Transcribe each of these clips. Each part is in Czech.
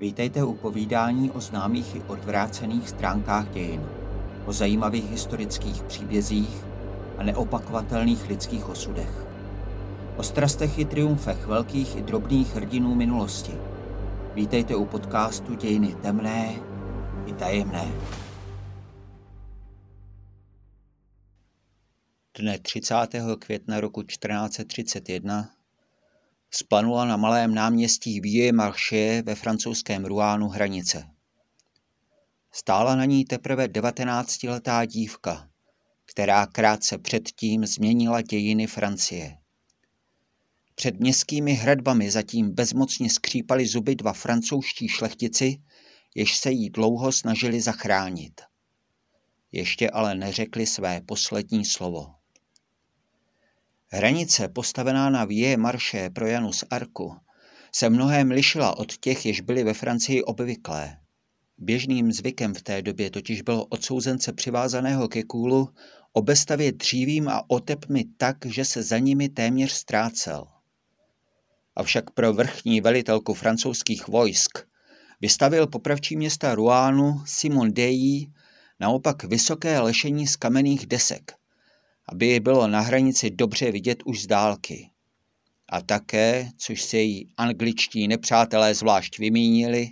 Vítejte u povídání o známých i odvrácených stránkách dějin, o zajímavých historických příbězích a neopakovatelných lidských osudech. O strastech i triumfech velkých i drobných hrdinů minulosti. Vítejte u podcastu Dějiny temné i tajemné. Dne 30. května roku 1431 splanula na malém náměstí Vie Marché ve francouzském Ruánu hranice. Stála na ní teprve 19-letá dívka, která krátce předtím změnila dějiny Francie. Před městskými hradbami zatím bezmocně skřípali zuby dva francouzští šlechtici, jež se jí dlouho snažili zachránit. Ještě ale neřekli své poslední slovo. Hranice postavená na Vie Marše pro Janus Arku se mnohem lišila od těch, jež byly ve Francii obvyklé. Běžným zvykem v té době totiž bylo odsouzence přivázaného ke kůlu obestavět dřívím a otepmi tak, že se za nimi téměř ztrácel. Avšak pro vrchní velitelku francouzských vojsk vystavil popravčí města Ruánu Simon Deji naopak vysoké lešení z kamenných desek, aby ji bylo na hranici dobře vidět už z dálky. A také, což se její angličtí nepřátelé zvlášť vymínili,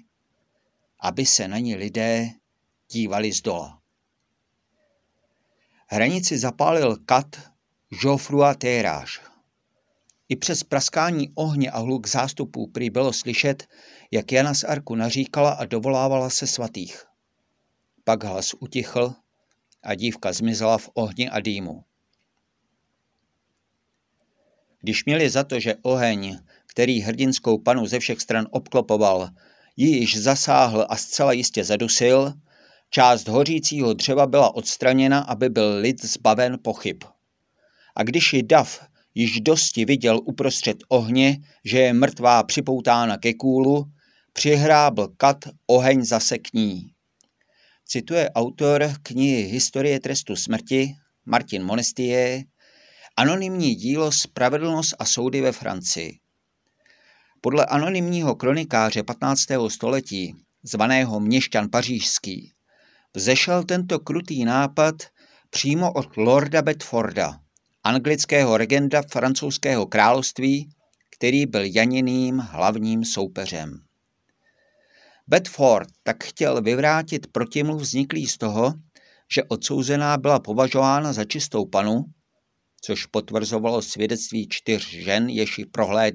aby se na ní lidé dívali z dola. Hranici zapálil kat Geoffroy Téráž. I přes praskání ohně a hluk zástupů prý bylo slyšet, jak Jana z Arku naříkala a dovolávala se svatých. Pak hlas utichl a dívka zmizela v ohni a dýmu. Když měli za to, že oheň, který hrdinskou panu ze všech stran obklopoval, ji již zasáhl a zcela jistě zadusil, část hořícího dřeva byla odstraněna, aby byl lid zbaven pochyb. A když ji Dav již dosti viděl uprostřed ohně, že je mrtvá připoutána ke kůlu, přihrábl kat oheň zase k ní. Cituje autor knihy Historie trestu smrti Martin Monestie Anonymní dílo Spravedlnost a soudy ve Francii. Podle anonymního kronikáře 15. století, zvaného Měšťan pařížský, vzešel tento krutý nápad přímo od Lorda Bedforda, anglického regenda francouzského království, který byl Janiným hlavním soupeřem. Bedford tak chtěl vyvrátit protimluv vzniklý z toho, že odsouzená byla považována za čistou panu což potvrzovalo svědectví čtyř žen, jež ji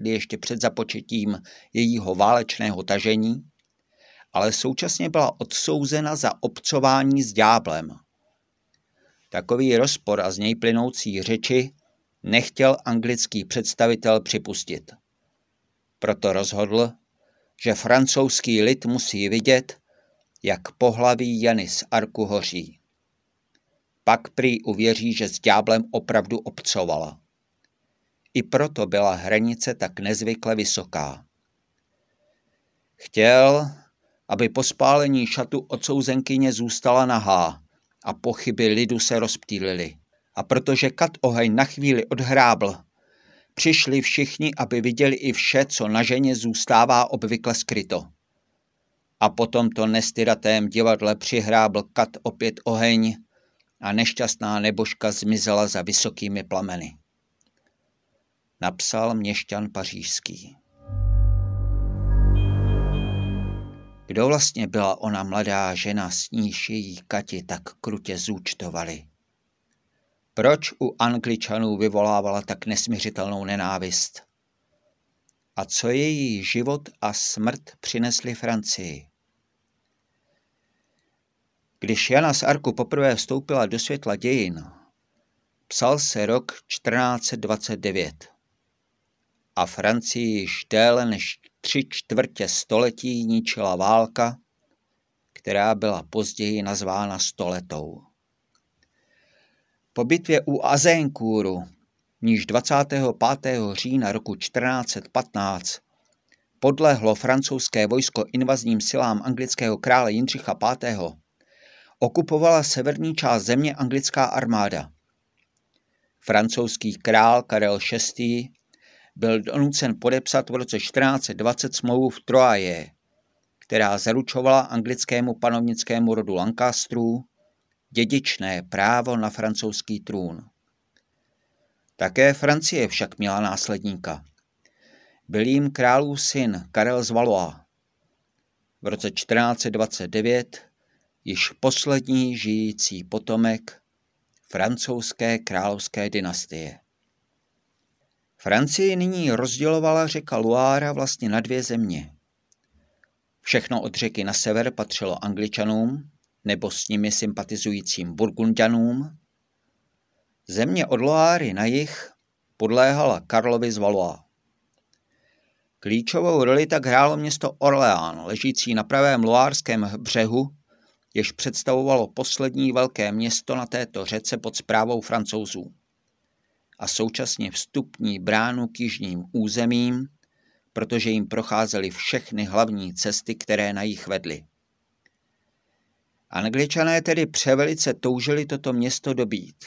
ještě před započetím jejího válečného tažení, ale současně byla odsouzena za obcování s dňáblem. Takový rozpor a z něj plynoucí řeči nechtěl anglický představitel připustit. Proto rozhodl, že francouzský lid musí vidět, jak pohlaví Jany z Arku hoří. Pak prý uvěří, že s ďáblem opravdu obcovala. I proto byla hranice tak nezvykle vysoká. Chtěl, aby po spálení šatu odsouzenkyně zůstala nahá a pochyby lidu se rozptýlily. A protože kat oheň na chvíli odhrábl, přišli všichni, aby viděli i vše, co na ženě zůstává obvykle skryto. A potom to nestydatém divadle přihrábl kat opět oheň a nešťastná nebožka zmizela za vysokými plameny. Napsal měšťan pařížský. Kdo vlastně byla ona mladá žena, s níž její Kati tak krutě zúčtovali? Proč u Angličanů vyvolávala tak nesměřitelnou nenávist? A co její život a smrt přinesly Francii? Když Jana z Arku poprvé vstoupila do světla dějin, psal se rok 1429 a Francii již déle než tři čtvrtě století ničila válka, která byla později nazvána stoletou. Po bitvě u Azincourtu, níž 25. října roku 1415 podlehlo francouzské vojsko invazním silám anglického krále Jindřicha V okupovala severní část země anglická armáda. Francouzský král Karel VI. byl donucen podepsat v roce 1420 smlouvu v Troaje, která zaručovala anglickému panovnickému rodu Lancasterů dědičné právo na francouzský trůn. Také Francie však měla následníka. Byl jim králův syn Karel z Valois. V roce 1429 již poslední žijící potomek francouzské královské dynastie. Francii nyní rozdělovala řeka Loire vlastně na dvě země. Všechno od řeky na sever patřilo Angličanům nebo s nimi sympatizujícím Burgundianům. Země od Loáry na jih podléhala Karlovi z Valois. Klíčovou roli tak hrálo město Orleán, ležící na pravém loárském břehu, jež představovalo poslední velké město na této řece pod zprávou francouzů a současně vstupní bránu k jižním územím, protože jim procházely všechny hlavní cesty, které na jich vedly. Angličané tedy převelice toužili toto město dobít.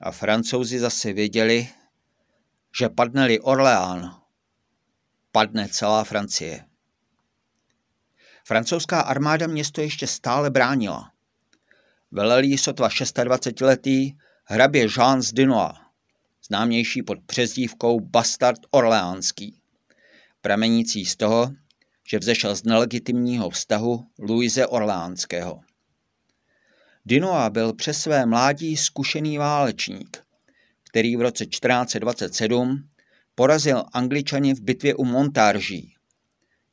A francouzi zase věděli, že padne-li Orleán, padne celá Francie. Francouzská armáda město ještě stále bránila. Velel jí sotva 26-letý hrabě Jean z Dinois, známější pod přezdívkou Bastard Orleánský, pramenící z toho, že vzešel z nelegitimního vztahu Louise Orleánského. Dinois byl přes své mládí zkušený válečník, který v roce 1427 porazil Angličany v bitvě u Montarží,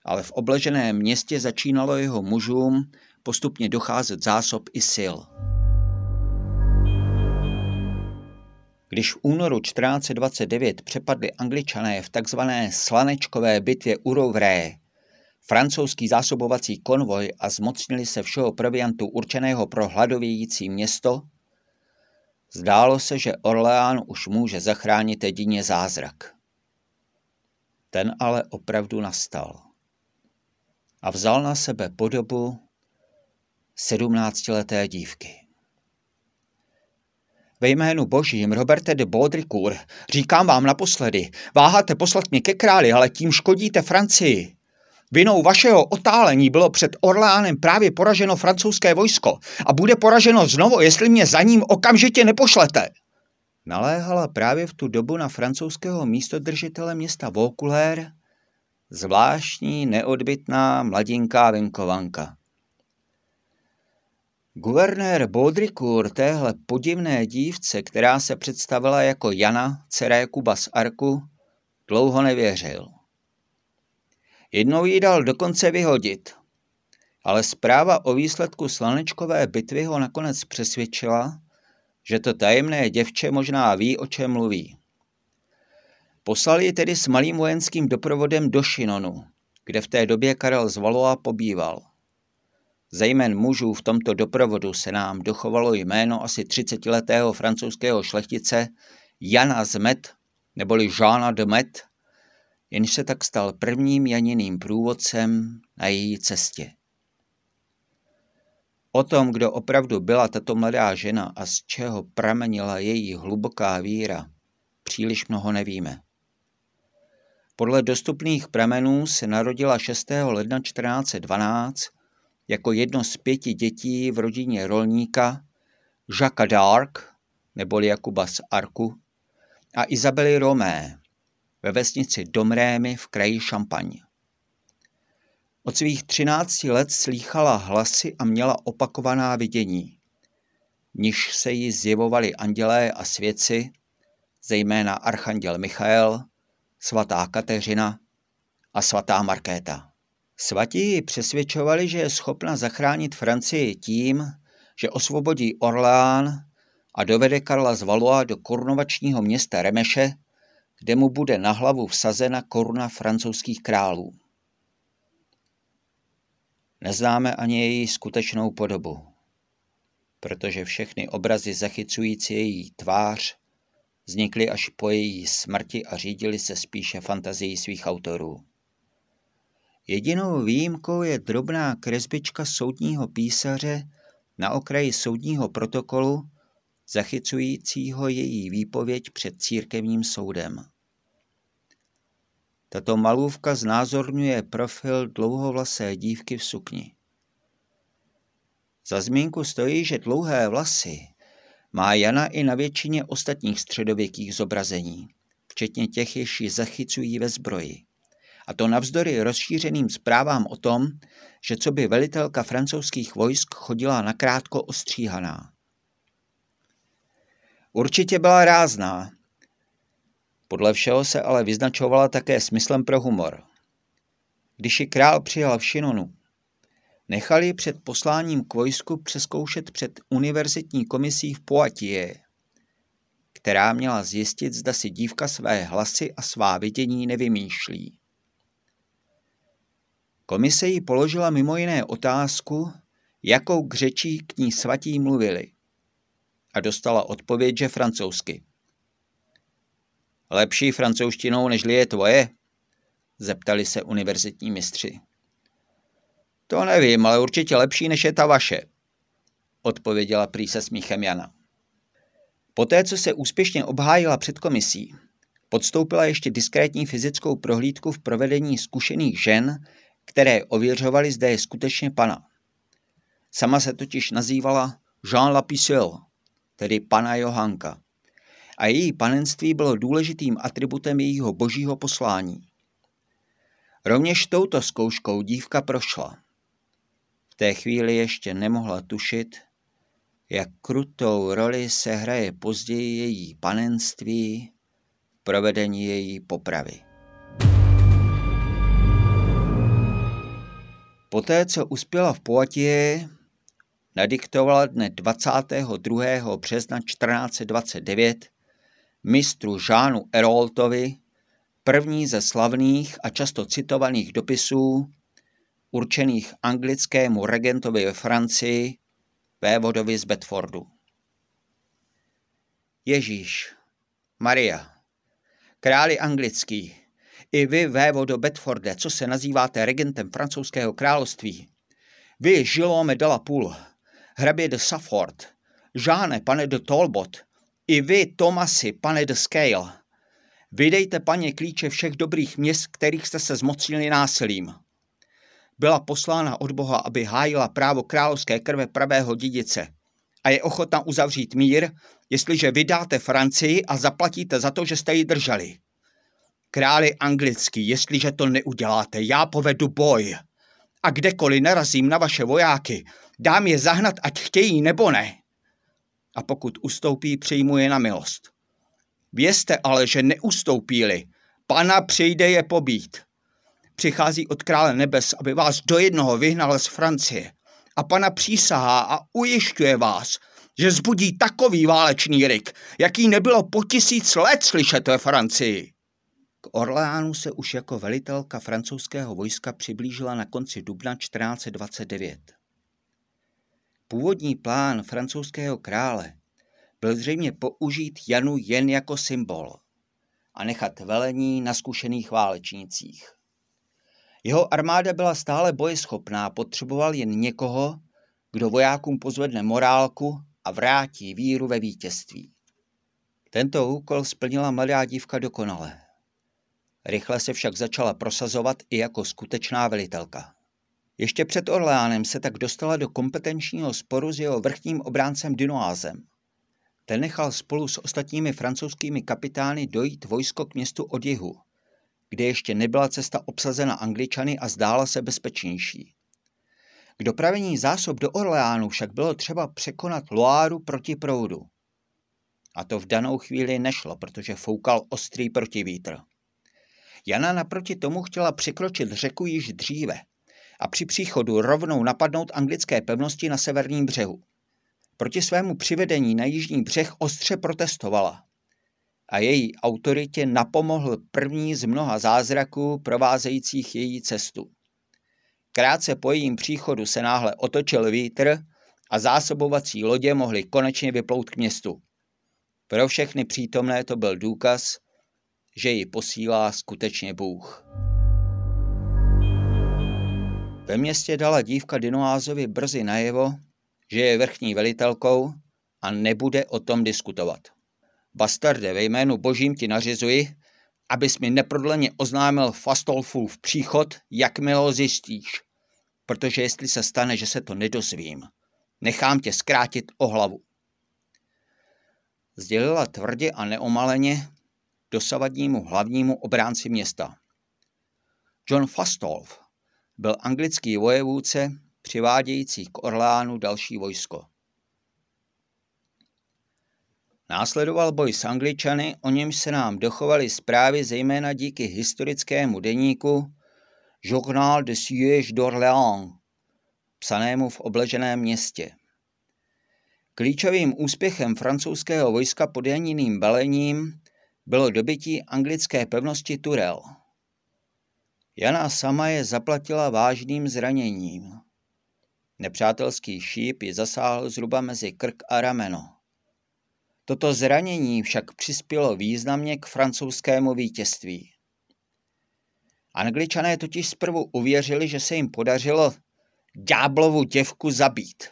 ale v obleženém městě začínalo jeho mužům postupně docházet zásob i sil. Když v únoru 1429 přepadli angličané v tzv. slanečkové bitvě u Rouvray, francouzský zásobovací konvoj a zmocnili se všeho proviantu určeného pro hladovějící město, zdálo se, že Orleán už může zachránit jedině zázrak. Ten ale opravdu nastal. A vzal na sebe podobu sedmnáctileté dívky. Ve jménu božím, Roberte de Baudricourt, říkám vám naposledy, váháte poslat mě ke králi, ale tím škodíte Francii. Vinou vašeho otálení bylo před Orleánem právě poraženo francouzské vojsko a bude poraženo znovu, jestli mě za ním okamžitě nepošlete. Naléhala právě v tu dobu na francouzského místodržitele města Vaucouleur zvláštní neodbitná mladinká venkovanka. Guvernér Baudricourt téhle podivné dívce, která se představila jako Jana, dcera Jakuba z Arku, dlouho nevěřil. Jednou jí dal dokonce vyhodit, ale zpráva o výsledku slanečkové bitvy ho nakonec přesvědčila, že to tajemné děvče možná ví, o čem mluví. Poslali ji tedy s malým vojenským doprovodem do Šinonu, kde v té době Karel z Valois pobýval. Zejmen mužů v tomto doprovodu se nám dochovalo jméno asi 30-letého francouzského šlechtice Jana z Met, neboli Jeana de Met, jenž se tak stal prvním Janiným průvodcem na její cestě. O tom, kdo opravdu byla tato mladá žena a z čeho pramenila její hluboká víra, příliš mnoho nevíme. Podle dostupných pramenů se narodila 6. ledna 1412 jako jedno z pěti dětí v rodině rolníka Jacques d'Arc, neboli Jakuba z Arku, a Izabely Romé ve vesnici Domrémy v kraji Šampaň. Od svých třinácti let slýchala hlasy a měla opakovaná vidění. Niž se jí zjevovali andělé a svěci, zejména archanděl Michael, svatá Kateřina a svatá Markéta. Svatí ji přesvědčovali, že je schopna zachránit Francii tím, že osvobodí Orleán a dovede Karla z Valois do korunovačního města Remeše, kde mu bude na hlavu vsazena koruna francouzských králů. Neznáme ani její skutečnou podobu, protože všechny obrazy zachycující její tvář vznikly až po její smrti a řídili se spíše fantazií svých autorů. Jedinou výjimkou je drobná kresbička soudního písaře na okraji soudního protokolu, zachycujícího její výpověď před církevním soudem. Tato malůvka znázorňuje profil dlouhovlasé dívky v sukni. Za zmínku stojí, že dlouhé vlasy má Jana i na většině ostatních středověkých zobrazení, včetně těch, jež ji zachycují ve zbroji. A to navzdory rozšířeným zprávám o tom, že co by velitelka francouzských vojsk chodila nakrátko ostříhaná. Určitě byla rázná. Podle všeho se ale vyznačovala také smyslem pro humor. Když ji král přijal v Šinonu, nechal ji před posláním k vojsku přeskoušet před univerzitní komisí v Poitiers, která měla zjistit, zda si dívka své hlasy a svá vidění nevymýšlí. Komise jí položila mimo jiné otázku, jakou k řečí k ní svatí mluvili. A dostala odpověď, že francouzsky. Lepší francouzštinou, nežli je tvoje? Zeptali se univerzitní mistři. To nevím, ale určitě lepší, než je ta vaše, odpověděla prý se smíchem Jana. Poté, co se úspěšně obhájila před komisí, podstoupila ještě diskrétní fyzickou prohlídku v provedení zkušených žen, které ověřovaly, zda je skutečně pana. Sama se totiž nazývala Jean Lapissel, tedy pana Johanka. A její panenství bylo důležitým atributem jejího božího poslání. Rovněž touto zkouškou dívka prošla. Té chvíli ještě nemohla tušit, jak krutou roli se hraje později její panenství v provedení její popravy. Poté, co uspěla v Poitě, nadiktovala dne 22. března 1429 mistru Žánu Eroltovi první ze slavných a často citovaných dopisů určených anglickému regentovi ve Francii, vévodovi z Bedfordu. Ježíš, Maria, králi anglický, i vy, vévodo Bedforde, co se nazýváte regentem francouzského království, vy, Žilome de la Poule, hrabě de Safford, Žáne, pane de Talbot, i vy, Tomasi, pane de Scale, vydejte paně klíče všech dobrých měst, kterých jste se zmocnili násilím. Byla poslána od Boha, aby hájila právo královské krve pravého dědice a je ochotna uzavřít mír, jestliže vydáte Francii a zaplatíte za to, že jste ji drželi. Králi anglický, jestliže to neuděláte, já povedu boj. A kdekoliv narazím na vaše vojáky, dám je zahnat, ať chtějí nebo ne. A pokud ustoupí, přijmu je na milost. Vězte ale, že neustoupíli, pana přijde je pobít. Přichází od krále nebes, aby vás do jednoho vyhnal z Francie. A pana přísahá a ujišťuje vás, že zbudí takový válečný rik, jaký nebylo po tisíc let slyšet ve Francii. K Orleánu se už jako velitelka francouzského vojska přiblížila na konci dubna 1429. Původní plán francouzského krále byl zřejmě použít Janu jen jako symbol a nechat velení na zkušených válečnících. Jeho armáda byla stále bojeschopná, potřeboval jen někoho, kdo vojákům pozvedne morálku a vrátí víru ve vítězství. Tento úkol splnila mladá dívka dokonale. Rychle se však začala prosazovat i jako skutečná velitelka. Ještě před Orleánem se tak dostala do kompetenčního sporu s jeho vrchním obráncem Dinoázem. Ten nechal spolu s ostatními francouzskými kapitány dojít vojsko k městu od jihu, kde ještě nebyla cesta obsazena Angličany a zdála se bezpečnější. K dopravení zásob do Orleánu však bylo třeba překonat Loáru proti proudu. A to v danou chvíli nešlo, protože foukal ostrý protivítr. Jana naproti tomu chtěla překročit řeku již dříve a při příchodu rovnou napadnout anglické pevnosti na severním břehu. Proti svému přivedení na jižní břeh ostře protestovala a její autoritě napomohl první z mnoha zázraků provázejících její cestu. Krátce po jejím příchodu se náhle otočil vítr a zásobovací lodě mohly konečně vyplout k městu. Pro všechny přítomné to byl důkaz, že ji posílá skutečně Bůh. Ve městě dala dívka Dinoázovi brzy najevo, že je vrchní velitelkou a nebude o tom diskutovat. Bastarde, ve jménu božím ti nařizuji, abys mi neprodleně oznámil Fastolfův příchod, jakmile ho zjistíš. Protože jestli se stane, že se to nedozvím, nechám tě zkrátit o hlavu. Sdělila tvrdě a neomaleně dosavadnímu hlavnímu obránci města. John Fastolf byl anglický vojevůdce přivádějící k Orlánu další vojsko. Následoval boj s Angličany, o němž se nám dochovaly zprávy zejména díky historickému deníku Journal de Siège d'Orléans, psanému v obleženém městě. Klíčovým úspěchem francouzského vojska pod Janiným balením bylo dobytí anglické pevnosti Turel. Jana sama je zaplatila vážným zraněním. Nepřátelský šíp ji zasáhl zhruba mezi krk a rameno. Toto zranění však přispělo významně k francouzskému vítězství. Angličané totiž zprvu uvěřili, že se jim podařilo ďáblovu děvku zabít.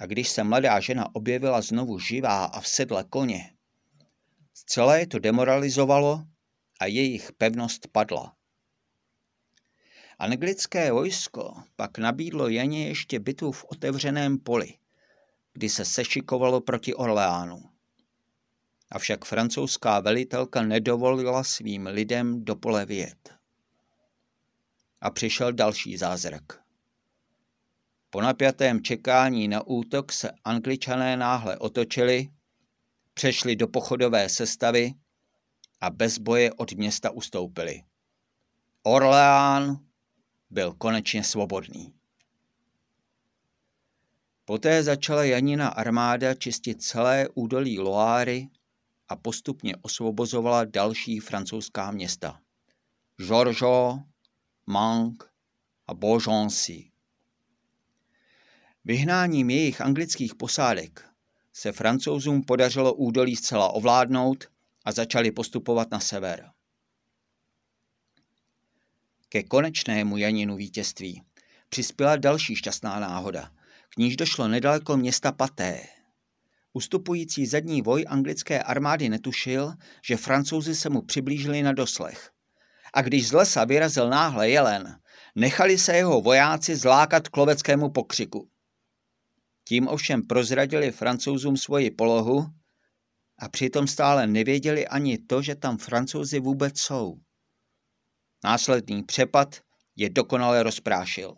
A když se mladá žena objevila znovu živá a v sedle koně, zcela je to demoralizovalo a jejich pevnost padla. Anglické vojsko pak nabídlo Janě ještě bitvu v otevřeném poli – kdy se sešikovalo proti Orleánu. Avšak francouzská velitelka nedovolila svým lidem do pole vyjet. A přišel další zázrak. Po napjatém čekání na útok se angličané náhle otočili, přešli do pochodové sestavy a bez boje od města ustoupili. Orleán byl konečně svobodný. Poté začala Janina armáda čistit celé údolí Loáry a postupně osvobozovala další francouzská města. Georges, Manque a Beaugency. Vyhnáním jejich anglických posádek se francouzům podařilo údolí zcela ovládnout a začali postupovat na sever. Ke konečnému Janinu vítězství přispěla další šťastná náhoda – níž došlo nedaleko města Paté. Ustupující zadní voj anglické armády netušil, že francouzi se mu přiblížili na doslech. A když z lesa vyrazil náhle jelen, nechali se jeho vojáci zlákat k loveckému pokřiku. Tím ovšem prozradili francouzům svoji polohu a přitom stále nevěděli ani to, že tam francouzi vůbec jsou. Následný přepad je dokonale rozprášil.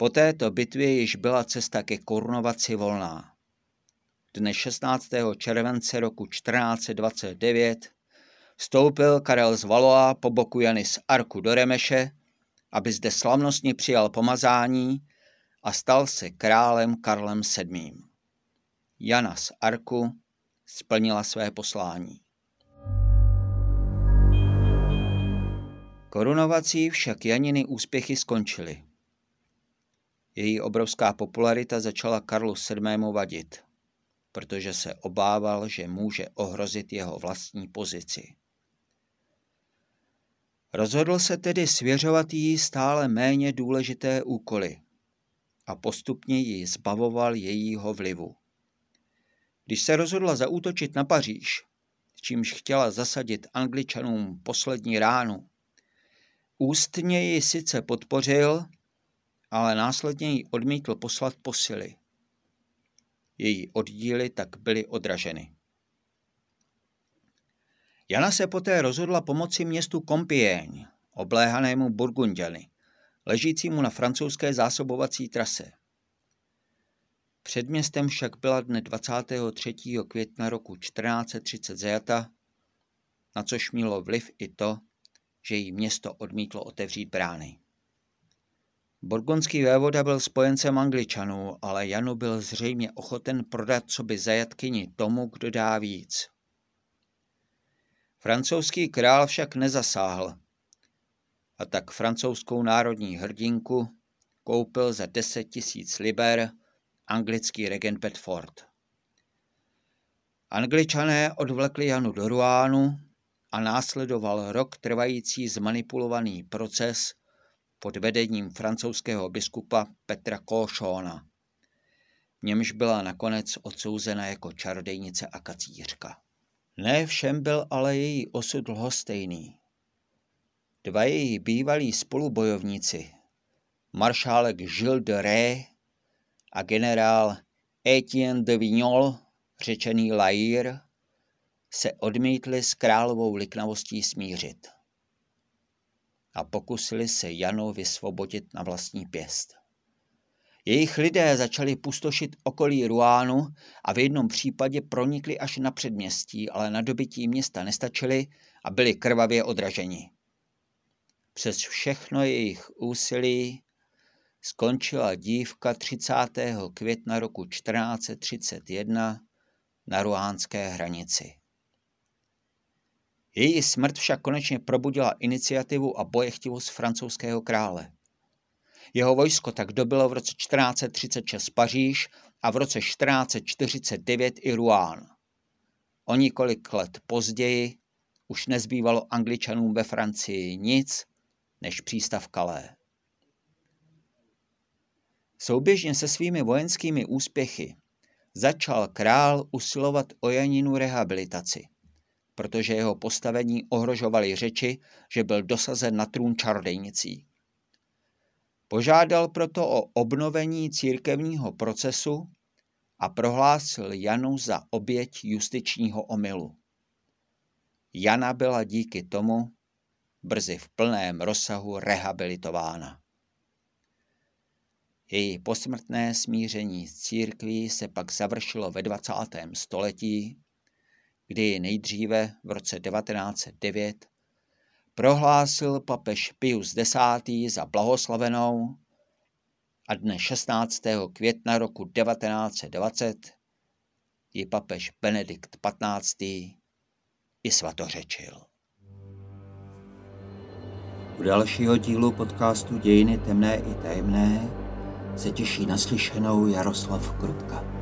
Po této bitvě již byla cesta ke korunovaci volná. Dne 16. července roku 1429 vstoupil Karel z Valois po boku Jany z Arku do Remeše, aby zde slavnostně přijal pomazání a stal se králem Karlem VII. Jana z Arku splnila své poslání. Korunovací však Janiny úspěchy skončily. Její obrovská popularita začala Karlu VII. vadit, protože se obával, že může ohrozit jeho vlastní pozici. Rozhodl se tedy svěřovat jí stále méně důležité úkoly a postupně ji zbavoval jejího vlivu. Když se rozhodla zaútočit na Paříž, čímž chtěla zasadit angličanům poslední ránu, ústně ji sice podpořil, ale následně ji odmítl poslat posily. Její oddíly tak byly odraženy. Jana se poté rozhodla pomoci městu Compiègne, obléhanému Burgundiany, ležícímu na francouzské zásobovací trase. Před městem však byla dne 23. května roku 1430 zajata, na což mělo vliv i to, že jí město odmítlo otevřít brány. Burgundský vévoda byl spojencem Angličanů, ale Janu byl zřejmě ochoten prodat co by zajatkyni tomu, kdo dá víc. Francouzský král však nezasáhl a tak francouzskou národní hrdinku koupil za 10 tisíc liber anglický regent Bedford. Angličané odvlekli Janu do Ruánu a následoval rok trvající zmanipulovaný proces pod vedením francouzského biskupa Petra Košona. V němž byla nakonec odsouzena jako čarodejnice a kacířka. Ne všem byl ale její osud lhostejný. Dva její bývalí spolubojovníci, maršálek Gilles de Ré a generál Etienne de Vignol, řečený Lair, se odmítli s královou liknavostí smířit a pokusili se Janu vysvobodit na vlastní pěst. Jejich lidé začali pustošit okolí Ruánu a v jednom případě pronikli až na předměstí, ale na dobytí města nestačili a byli krvavě odraženi. Přes všechno jejich úsilí skončila dívka 30. května roku 1431 na ruánské hranici. Její smrt však konečně probudila iniciativu a bojechtivost francouzského krále. Jeho vojsko tak dobilo v roce 1436 Paříž a v roce 1449 i Rouen. O několik let později už nezbývalo angličanům ve Francii nic než přístav Calais. Souběžně se svými vojenskými úspěchy začal král usilovat o Janinu rehabilitaci, protože jeho postavení ohrožovaly řeči, že byl dosazen na trůn čarodejnicí. Požádal proto o obnovení církevního procesu a prohlásil Janu za oběť justičního omylu. Jana byla díky tomu brzy v plném rozsahu rehabilitována. Její posmrtné smíření s církví se pak završilo ve 20. století, kdy nejdříve v roce 1909 prohlásil papež Pius X. za blahoslavenou a dne 16. května roku 1920 ji papež Benedikt XV. i svatořečil. U dalšího dílu podcastu Dějiny temné i tajemné se těší naslyšenou Jaroslav Krupka.